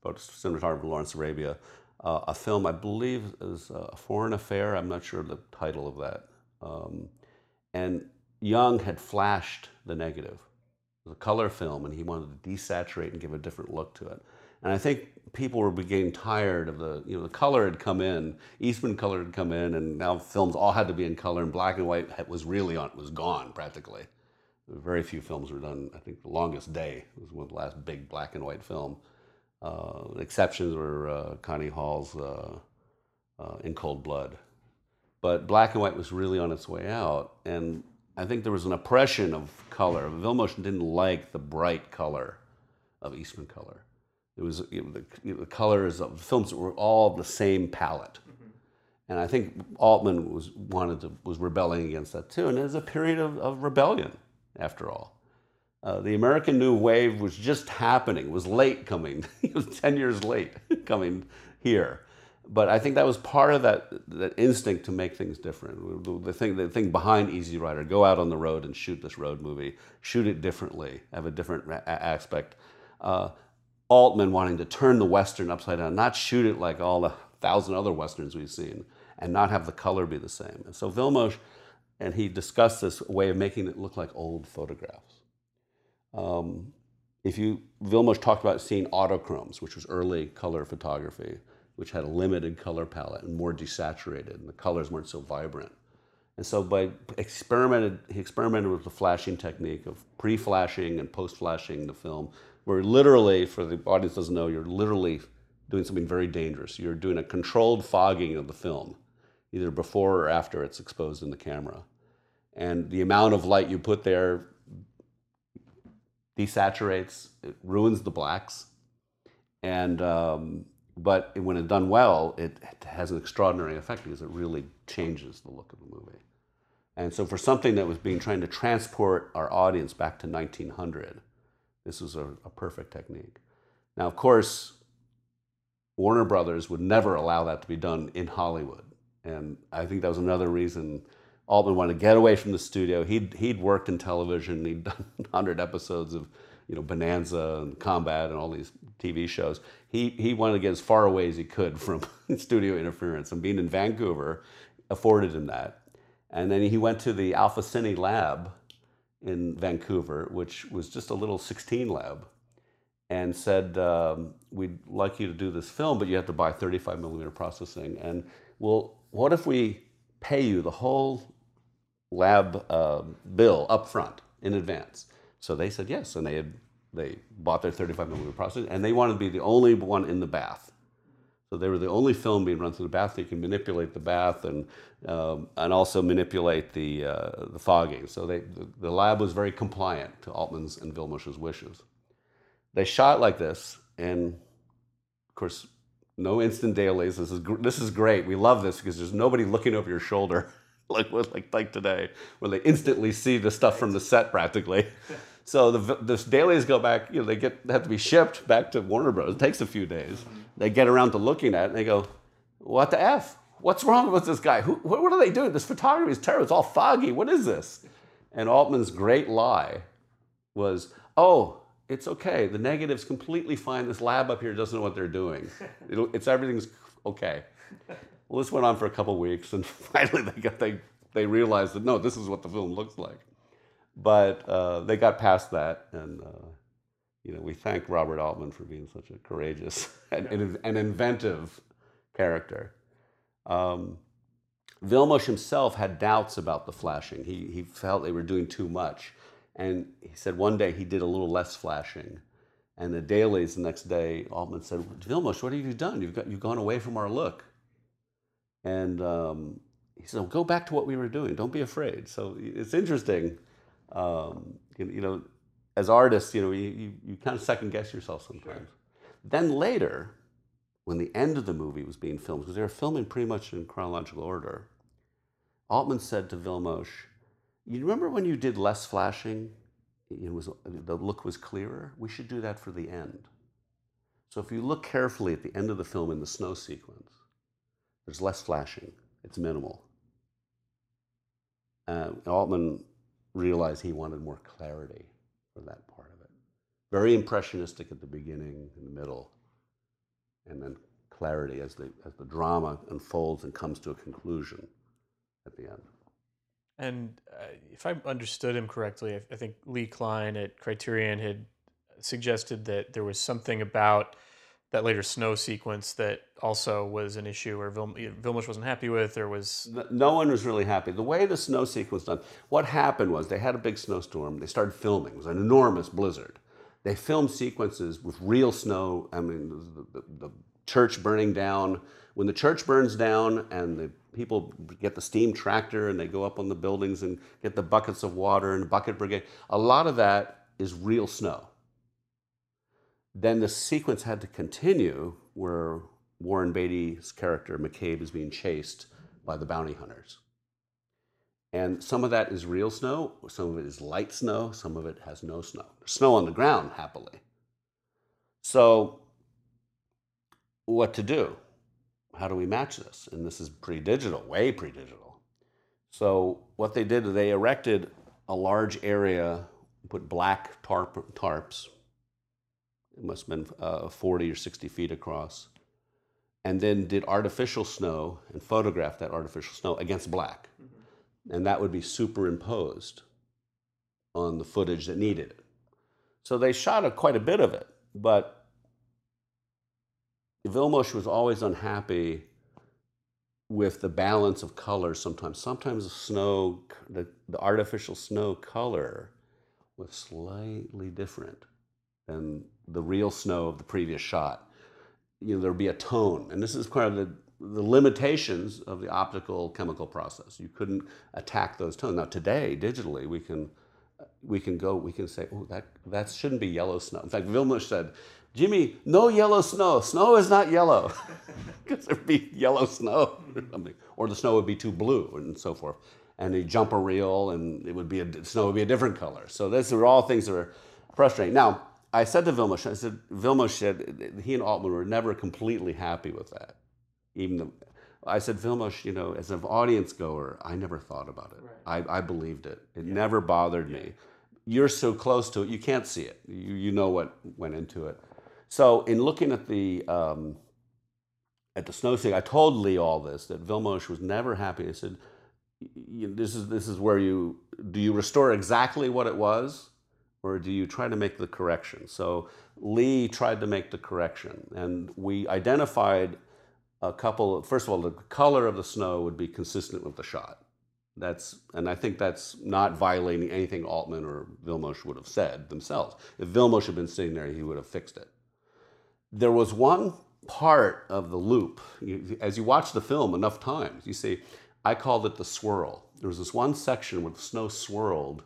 cinematographer Lawrence Arabia, uh, a film I believe is a foreign affair. I'm not sure the title of that. Um, and Young had flashed the negative. the color film, and he wanted to desaturate and give a different look to it. And I think people were getting tired of the, you know, the color had come in, Eastman color had come in, and now films all had to be in color, and black and white was really on, was gone practically. Very few films were done. I think The Longest Day was one of the last big black and white film. Uh, exceptions were uh, Connie Hall's uh, uh, In Cold Blood. But black and white was really on its way out. And I think there was an oppression of color. Vilmotion didn't like the bright color of Eastman color. It was you know, the, you know, the, colors of the films that were all the same palette. Mm-hmm. And I think Altman was wanted to was rebelling against that too. And it was a period of, of rebellion, after all. Uh, the American New Wave was just happening. It was late coming. it was ten years late coming here. But I think that was part of that, that instinct to make things different. The thing, the thing behind Easy Rider, go out on the road and shoot this road movie, shoot it differently, have a different aspect. Uh, Altman wanting to turn the Western upside down, not shoot it like all the thousand other Westerns we've seen, and not have the color be the same. And so Vilmos, and he discussed this way of making it look like old photographs. Um, if you, Vilmos talked about seeing autochromes, which was early color photography, which had a limited color palette and more desaturated, and the colors weren't so vibrant. And so by experimented, he experimented with the flashing technique of pre-flashing and post-flashing the film where literally, for the audience doesn't know, you're literally doing something very dangerous. You're doing a controlled fogging of the film, either before or after it's exposed in the camera. And the amount of light you put there desaturates, it ruins the blacks. And, um, but when it's done well, it, it has an extraordinary effect because it really changes the look of the movie. And so for something that was being trying to transport our audience back to 1900, this was a, a perfect technique. Now, of course, Warner Brothers would never allow that to be done in Hollywood. And I think that was another reason Altman wanted to get away from the studio. He'd, he'd worked in television, he'd done 100 episodes of you know, Bonanza and Combat and all these TV shows. He, he wanted to get as far away as he could from studio interference. And being in Vancouver afforded him that. And then he went to the Alpha Cine lab in Vancouver, which was just a little 16 lab, and said, um, We'd like you to do this film, but you have to buy 35 millimeter processing. And well, what if we pay you the whole lab uh, bill up front in advance? So they said yes, and they had they bought their 35 millimeter processing, and they wanted to be the only one in the bath. So they were the only film being run through the bath. They can manipulate the bath and um, and also manipulate the uh, the fogging. So they the, the, lab was very compliant to Altman's and Vilmos's wishes. They shot like this, and of course, no instant dailies. This is this is great. We love this because there's nobody looking over your shoulder like like like today, where they instantly see the stuff from the set practically. So the, the dailies go back, you know, they get they have to be shipped back to Warner Bros. It takes a few days. They get around to looking at it and they go, what the F? What's wrong with this guy? Who, what, are they doing? This photography is terrible. It's all foggy. What is this? And Altman's great lie was, oh, it's okay. The negative's completely fine. This lab up here doesn't know what they're doing. It'll, it's everything's okay. Well, this went on for a couple weeks, and finally they got they they realized that no, this is what the film looks like. But uh, they got past that, and uh, you know we thank Robert Altman for being such a courageous and, and, and inventive character. Um, Vilmos himself had doubts about the flashing. He, he felt they were doing too much. And he said one day he did a little less flashing. And the dailies the next day, Altman said, Vilmos, what have you done? You've, got, you've gone away from our look. And um, he said, well, go back to what we were doing. Don't be afraid. So it's interesting um, you, you, know, as artists, you know, you, you, you kind of second guess yourself sometimes. Sure. Then later, when the end of the movie was being filmed, because they were filming pretty much in chronological order, Altman said to Vilmos, you remember when you did less flashing? It was, the look was clearer? We should do that for the end. So if you look carefully at the end of the film in the snow sequence, there's less flashing. It's minimal. Uh, Altman realized he wanted more clarity for that part of it. Very impressionistic at the beginning, in the middle, and then clarity as the, as the drama unfolds and comes to a conclusion at the end. And uh, if I understood him correctly, I, I think Lee Kline at Criterion had suggested that there was something about that later snow sequence that also was an issue or Vil- Vilmos wasn't happy with, or was no one was really happy. The way the snow sequence done, what happened was they had a big snowstorm. They started filming. It was an enormous blizzard. They filmed sequences with real snow. I mean, the, the, the church burning down. When the church burns down and the people get the steam tractor and they go up on the buildings and get the buckets of water and bucket brigade, a lot of that is real snow then the sequence had to continue where Warren Beatty's character, McCabe, is being chased by the bounty hunters. And some of that is real snow, some of it is light snow, some of it has no snow. Snow on the ground, happily. So, what to do? How do we match this? And this is pre digital, way pre digital. So, what they did, they erected a large area, put black tarp, tarps it must have been uh, 40 or 60 feet across, and then did artificial snow and photographed that artificial snow against black. Mm-hmm. And that would be superimposed on the footage that needed it. So they shot a, quite a bit of it, but Vilmos was always unhappy with the balance of colors sometimes. Sometimes the snow, the, the artificial snow color was slightly different than the real snow of the previous shot. You know, there'd be a tone, and this is kind of the the limitations of the optical chemical process. You couldn't attack those tones. Now today, digitally, we can we can go we can say, oh, that that shouldn't be yellow snow. In fact, Vilmos said, Jimmy, no yellow snow. Snow is not yellow because there'd be yellow snow or something, or the snow would be too blue and so forth. And you jump a reel, and it would be a, snow would be a different color. So these are all things that are frustrating. Now, I said to Vilmos, I said, Vilmos said he and Altman were never completely happy with that. Even the, I said, Vilmos, you know, as an audience goer, I never thought about it. Right. I, I believed it. It yeah. never bothered yeah. me. You're so close to it, you can't see it. You, you know what went into it. So in looking at the um, at the snow stick, I told Lee all this that Vilmos was never happy. I said, "This is this is where you do you restore exactly what it was." Or do you try to make the correction? So Lee tried to make the correction, and we identified a couple. First of all, the color of the snow would be consistent with the shot. That's, and I think that's not violating anything Altman or Vilmos would have said themselves. If Vilmos had been sitting there, he would have fixed it. There was one part of the loop. As you watch the film enough times, you see, I called it the swirl. There was this one section where the snow swirled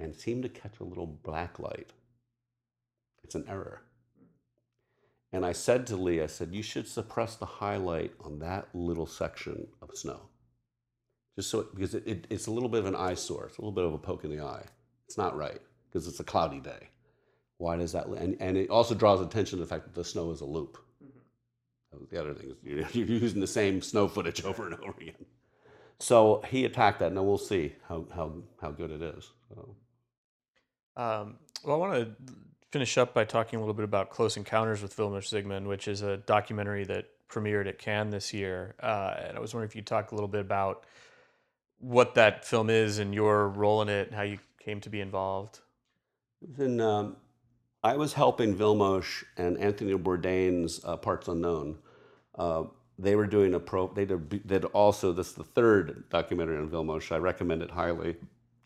and seem to catch a little black light. It's an error. And I said to Lee, I said, you should suppress the highlight on that little section of snow. Just so, it, because it, it, it's a little bit of an eyesore, it's a little bit of a poke in the eye. It's not right because it's a cloudy day. Why does that? And, and it also draws attention to the fact that the snow is a loop. Mm-hmm. The other thing is you're, you're using the same snow footage over and over again. So he attacked that, and we'll see how, how, how good it is. So. Um, well, I want to finish up by talking a little bit about Close Encounters with Vilmos Zsigmond, which is a documentary that premiered at Cannes this year. Uh, and I was wondering if you'd talk a little bit about what that film is and your role in it, and how you came to be involved. Um, I was helping Vilmos and Anthony Bourdain's uh, Parts Unknown. Uh, they were doing a pro. They did, did also this the third documentary on Vilmos. I recommend it highly.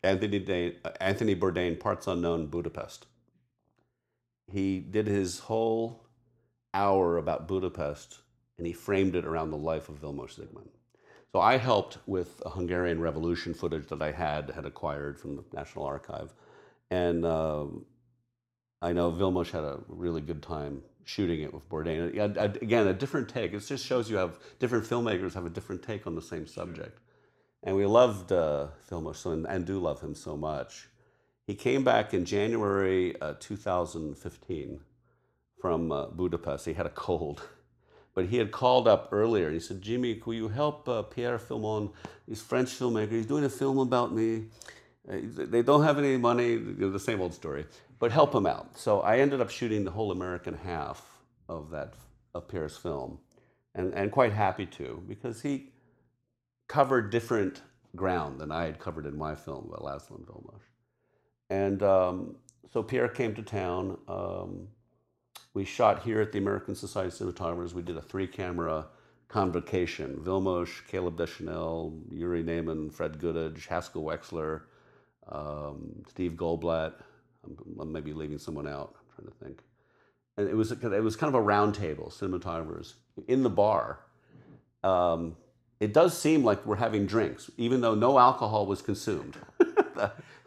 Anthony, Dane, Anthony Bourdain, Parts Unknown, Budapest. He did his whole hour about Budapest and he framed it around the life of Vilmos Zsigmond. So I helped with a Hungarian Revolution footage that I had had acquired from the National Archive, and uh, I know Vilmos had a really good time shooting it with Bourdain. Again, a different take. It just shows you have different filmmakers have a different take on the same subject. And we loved uh, Vilmos so, and, and, do love him so much. He came back in January uh, 2015 from uh, Budapest. He had a cold. But he had called up earlier and he said, Jimmy, could you help uh, Pierre Filmon? He's French filmmaker. He's doing a film about me. Uh, they don't have any money, the same old story, but help him out. So I ended up shooting the whole American half of that of Pierre's film, and, and quite happy to because he covered different ground than I had covered in my film about Laszlo Vilmos. And um, so Pierre came to town. Um, we shot here at the American Society of Cinematographers. We did a three camera convocation Vilmos, Caleb Deschanel, Yuri Neyman, Fred Goodich, Haskell Wexler, um, Steve Goldblatt. I'm, I'm, maybe leaving someone out. I'm trying to think. And it was, it was kind of a round table, cinematographers, in the bar. Um, it does seem like we're having drinks, even though no alcohol was consumed.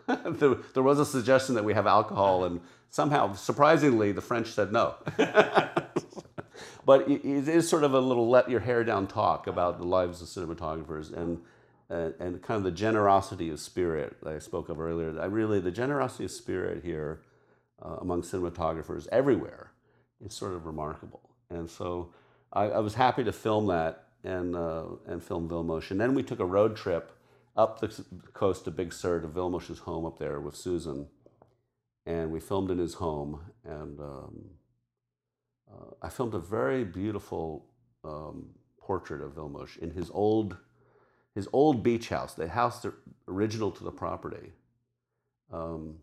there, was a suggestion that we have alcohol, and somehow, surprisingly, the French said no. but it, is sort of a little let your hair down talk about the lives of cinematographers and, and, and kind of the generosity of spirit that I spoke of earlier. I really, the generosity of spirit here uh, among cinematographers everywhere is sort of remarkable. And so I, I was happy to film that and, uh, and film Vilmos. And then we took a road trip up the coast to Big Sur to Vilmos's home up there with Susan. And we filmed in his home. And um, uh, I filmed a very beautiful um, portrait of Vilmos in his old, his old beach house, the house that, original to the property. Um,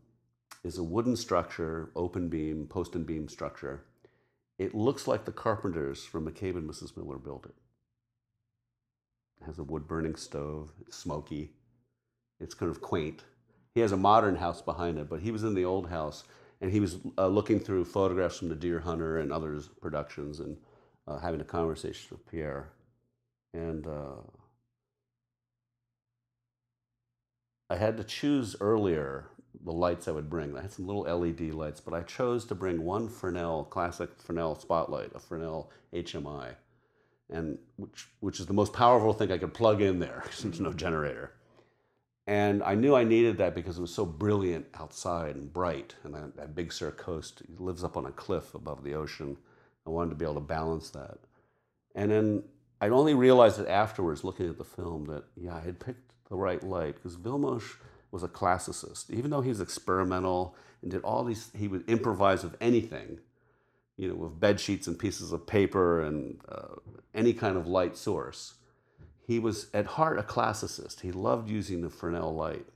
is a wooden structure, open beam, post and beam structure. It looks like the carpenters from McCabe and Mrs. Miller built it has a wood burning stove. It's smoky. It's kind of quaint. He has a modern house behind it, but he was in the old house and he was uh, looking through photographs from The Deer Hunter and others' productions and uh, having a conversation with Pierre. And uh, I had to choose earlier the lights I would bring. I had some little LED lights, but I chose to bring one Fresnel, classic Fresnel spotlight, a Fresnel HMI and which which is the most powerful thing I could plug in there since there's no mm-hmm. generator. And I knew I needed that because it was so brilliant outside and bright. And that, that Big Sur coast lives up on a cliff above the ocean. I wanted to be able to balance that. And then I only realized it afterwards, looking at the film, that yeah, I had picked the right light because Vilmos was a classicist. Even though he was experimental and did all these, he would improvise with anything you know, with bed sheets and pieces of paper and uh, any kind of light source. He was at heart a classicist. He loved using the Fresnel light.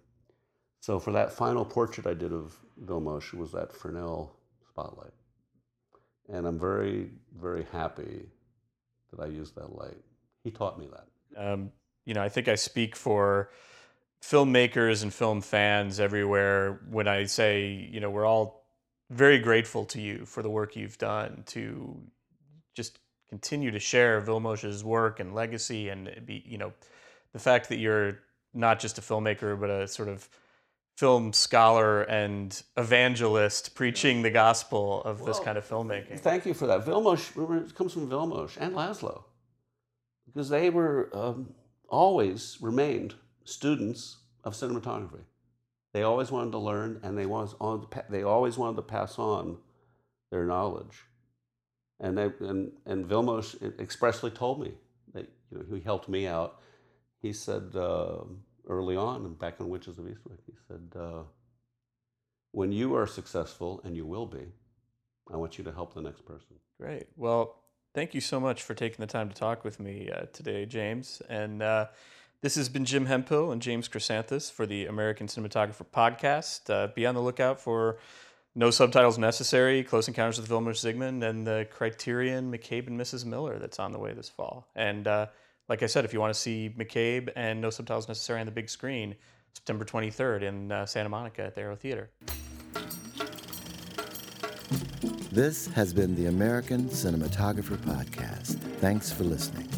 So for that final portrait I did of Vilmos was that Fresnel spotlight. And I'm very, very happy that I used that light. He taught me that. Um, you know, I think I speak for filmmakers and film fans everywhere when I say, you know, we're all very grateful to you for the work you've done to just continue to share Vilmos's work and legacy and be, you know, the fact that you're not just a filmmaker, but a sort of film scholar and evangelist preaching the gospel of well, this kind of filmmaking. Thank you for that. Vilmos comes from Vilmos and Laszlo because they were um, always remained students of cinematography. They always wanted to learn, and they was on. They always wanted to pass on their knowledge. And they and and Vilmos expressly told me that you know he helped me out. He said uh, early on, back in Witches of Eastwick, he said, uh, "When you are successful, and you will be, I want you to help the next person." Great. Well, thank you so much for taking the time to talk with me uh, today, James, and uh, this has been Jim Hemphill and James Chressanthis for the American Cinematographer Podcast. Uh, be on the lookout for No Subtitles Necessary, Close Encounters with Vilmos Zsigmond, and the Criterion McCabe and Mrs. Miller that's on the way this fall. And uh, like I said, if you want to see McCabe and No Subtitles Necessary on the big screen, September 23rd in uh, Santa Monica at the Aero Theater. This has been the American Cinematographer Podcast. Thanks for listening.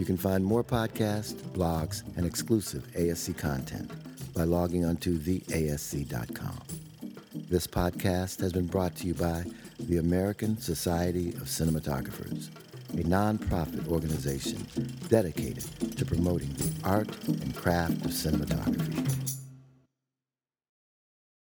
You can find more podcasts, blogs, and exclusive ASC content by logging onto theasc.com. This podcast has been brought to you by the American Society of Cinematographers, a nonprofit organization dedicated to promoting the art and craft of cinematography.